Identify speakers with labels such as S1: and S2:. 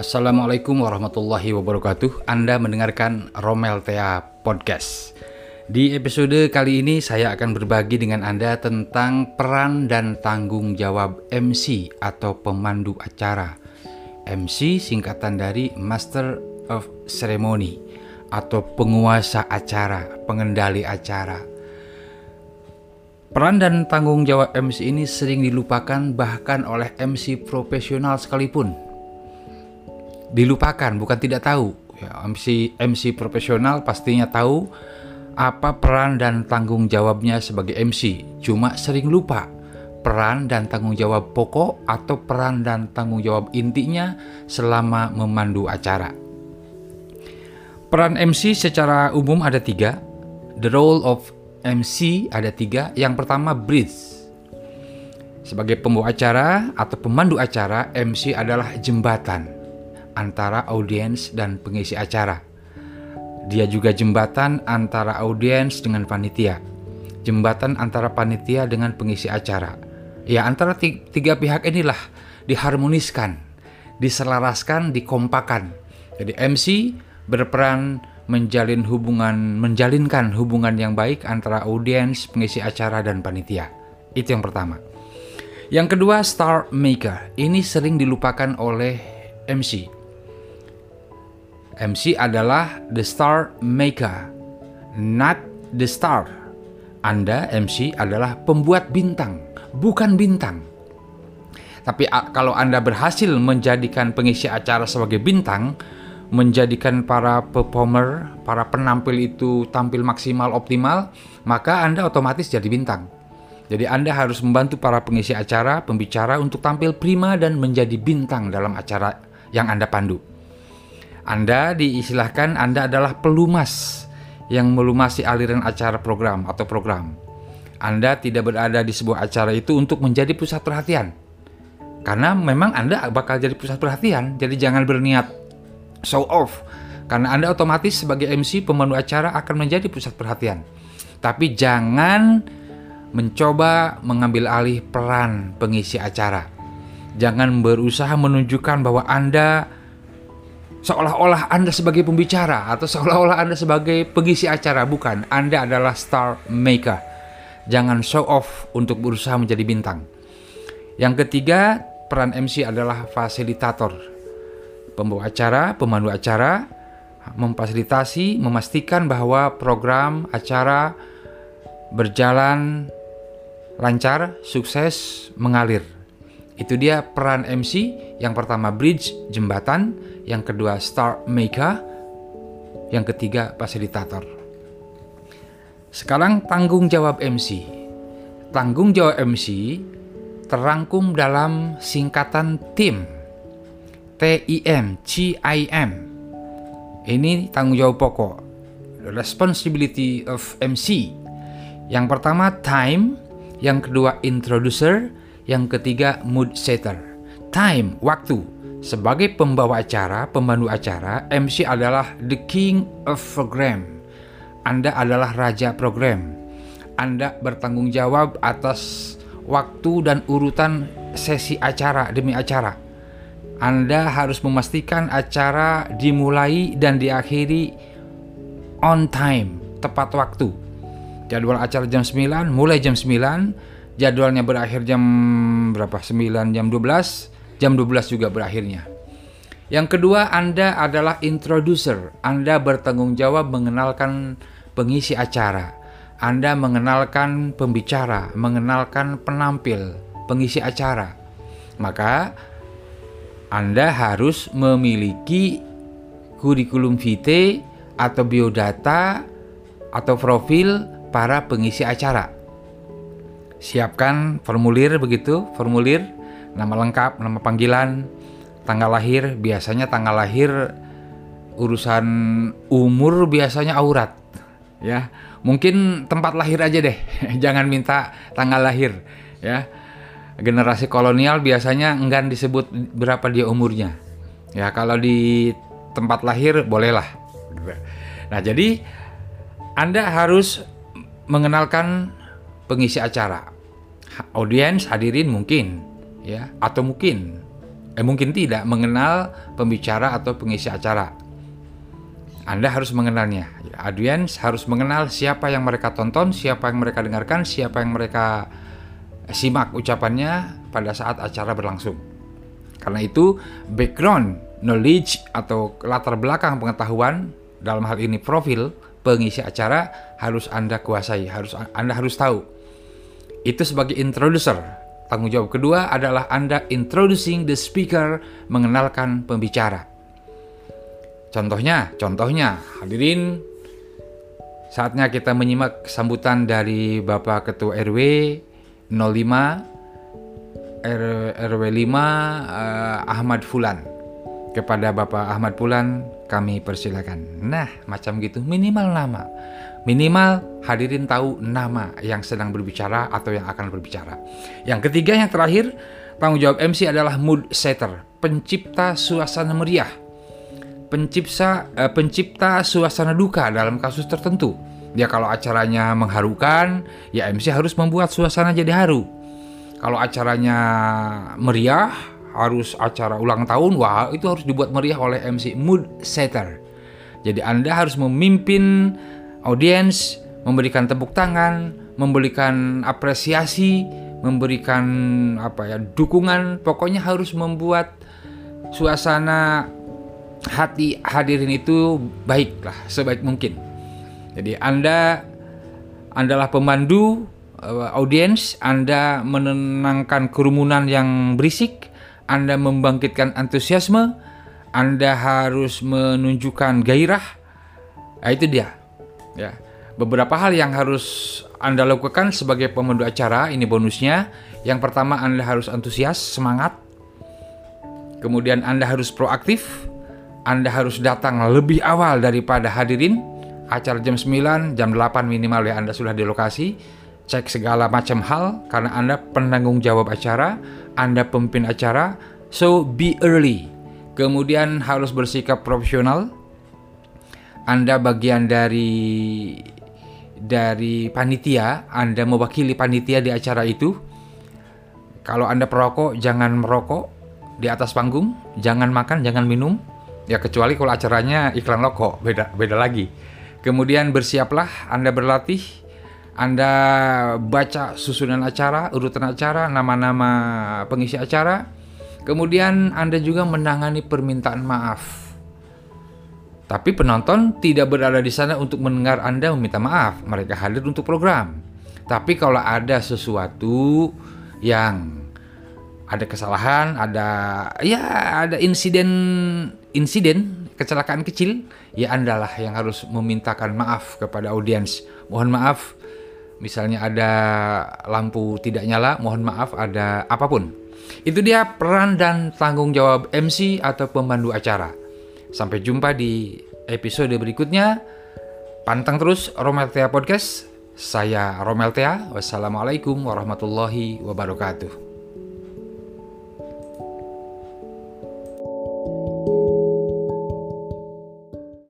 S1: Assalamualaikum warahmatullahi wabarakatuh. Anda mendengarkan Romel Tea Podcast. Di episode kali ini saya akan berbagi dengan Anda tentang peran dan tanggung jawab MC atau pemandu acara. MC singkatan dari Master of Ceremony atau penguasa acara, pengendali acara. Peran dan tanggung jawab MC ini sering dilupakan bahkan oleh MC profesional sekalipun dilupakan bukan tidak tahu. Ya, MC MC profesional pastinya tahu apa peran dan tanggung jawabnya sebagai MC cuma sering lupa peran dan tanggung jawab pokok atau peran dan tanggung jawab intinya selama memandu acara. Peran MC secara umum ada tiga. The role of MC ada tiga. Yang pertama bridge sebagai pembawa acara atau pemandu acara MC adalah jembatan antara audiens dan pengisi acara. Dia juga jembatan antara audiens dengan panitia. Jembatan antara panitia dengan pengisi acara. Ya, antara tiga pihak inilah diharmoniskan, diselaraskan, dikompakan. Jadi MC berperan menjalin hubungan, menjalinkan hubungan yang baik antara audiens, pengisi acara dan panitia. Itu yang pertama. Yang kedua, star maker. Ini sering dilupakan oleh MC. MC adalah the star maker, not the star. Anda MC adalah pembuat bintang, bukan bintang. Tapi kalau Anda berhasil menjadikan pengisi acara sebagai bintang, menjadikan para performer, para penampil itu tampil maksimal optimal, maka Anda otomatis jadi bintang. Jadi Anda harus membantu para pengisi acara, pembicara untuk tampil prima dan menjadi bintang dalam acara yang Anda pandu. Anda diistilahkan Anda adalah pelumas yang melumasi aliran acara program atau program. Anda tidak berada di sebuah acara itu untuk menjadi pusat perhatian. Karena memang Anda bakal jadi pusat perhatian, jadi jangan berniat show off. Karena Anda otomatis sebagai MC pemandu acara akan menjadi pusat perhatian. Tapi jangan mencoba mengambil alih peran pengisi acara. Jangan berusaha menunjukkan bahwa Anda seolah-olah Anda sebagai pembicara atau seolah-olah Anda sebagai pengisi acara. Bukan, Anda adalah star maker. Jangan show off untuk berusaha menjadi bintang. Yang ketiga, peran MC adalah fasilitator. Pembawa acara, pemandu acara, memfasilitasi, memastikan bahwa program acara berjalan lancar, sukses, mengalir. Itu dia peran MC. Yang pertama bridge, jembatan yang kedua star maker, yang ketiga fasilitator. Sekarang tanggung jawab MC. Tanggung jawab MC terangkum dalam singkatan TIM. T-I-M, C-I-M. Ini tanggung jawab pokok. Responsibility of MC. Yang pertama time, yang kedua introducer, yang ketiga mood setter. Time, waktu sebagai pembawa acara, pemandu acara, MC adalah the king of program. Anda adalah raja program. Anda bertanggung jawab atas waktu dan urutan sesi acara demi acara. Anda harus memastikan acara dimulai dan diakhiri on time, tepat waktu. Jadwal acara jam 9, mulai jam 9, jadwalnya berakhir jam berapa? 9 jam 12 jam 12 juga berakhirnya. Yang kedua, Anda adalah introducer. Anda bertanggung jawab mengenalkan pengisi acara. Anda mengenalkan pembicara, mengenalkan penampil, pengisi acara. Maka Anda harus memiliki kurikulum vitae atau biodata atau profil para pengisi acara. Siapkan formulir begitu, formulir nama lengkap, nama panggilan, tanggal lahir, biasanya tanggal lahir urusan umur biasanya aurat ya. Mungkin tempat lahir aja deh, jangan minta tanggal lahir ya. Generasi kolonial biasanya enggan disebut berapa dia umurnya. Ya, kalau di tempat lahir bolehlah. Nah, jadi Anda harus mengenalkan pengisi acara. Audiens hadirin mungkin ya atau mungkin eh mungkin tidak mengenal pembicara atau pengisi acara. Anda harus mengenalnya. Audiens harus mengenal siapa yang mereka tonton, siapa yang mereka dengarkan, siapa yang mereka simak ucapannya pada saat acara berlangsung. Karena itu, background knowledge atau latar belakang pengetahuan dalam hal ini profil pengisi acara harus Anda kuasai, harus Anda harus tahu. Itu sebagai introducer. Tanggung jawab kedua adalah Anda introducing the speaker, mengenalkan pembicara. Contohnya, contohnya, hadirin saatnya kita menyimak sambutan dari Bapak Ketua RW 05 RW 5 uh, Ahmad Fulan kepada Bapak Ahmad Pulan kami persilakan. Nah, macam gitu minimal nama. Minimal hadirin tahu nama yang sedang berbicara atau yang akan berbicara. Yang ketiga yang terakhir, tanggung jawab MC adalah mood setter, pencipta suasana meriah. Pencipta eh, pencipta suasana duka dalam kasus tertentu. Ya kalau acaranya mengharukan, ya MC harus membuat suasana jadi haru. Kalau acaranya meriah, harus acara ulang tahun, wah itu harus dibuat meriah oleh MC mood setter. Jadi Anda harus memimpin audiens, memberikan tepuk tangan, memberikan apresiasi, memberikan apa ya dukungan, pokoknya harus membuat suasana hati hadirin itu baiklah sebaik mungkin. Jadi Anda adalah pemandu uh, audiens, Anda menenangkan kerumunan yang berisik, anda membangkitkan antusiasme, Anda harus menunjukkan gairah. Nah, itu dia. Ya. Beberapa hal yang harus Anda lakukan sebagai pemandu acara, ini bonusnya. Yang pertama Anda harus antusias, semangat. Kemudian Anda harus proaktif. Anda harus datang lebih awal daripada hadirin. Acara jam 9, jam 8 minimal ya Anda sudah di lokasi cek segala macam hal karena Anda penanggung jawab acara, Anda pemimpin acara, so be early. Kemudian harus bersikap profesional. Anda bagian dari dari panitia, Anda mewakili panitia di acara itu. Kalau Anda perokok, jangan merokok di atas panggung, jangan makan, jangan minum. Ya kecuali kalau acaranya iklan rokok, beda beda lagi. Kemudian bersiaplah Anda berlatih anda baca susunan acara, urutan acara, nama-nama pengisi acara. Kemudian Anda juga menangani permintaan maaf. Tapi penonton tidak berada di sana untuk mendengar Anda meminta maaf. Mereka hadir untuk program. Tapi kalau ada sesuatu yang ada kesalahan, ada ya ada insiden insiden kecelakaan kecil, ya Anda lah yang harus memintakan maaf kepada audiens. Mohon maaf misalnya ada lampu tidak nyala, mohon maaf ada apa pun. Itu dia peran dan tanggung jawab MC atau pemandu acara. Sampai jumpa di episode berikutnya. Pantang terus Romeltea Podcast. Saya Romeltea. Wassalamualaikum warahmatullahi wabarakatuh.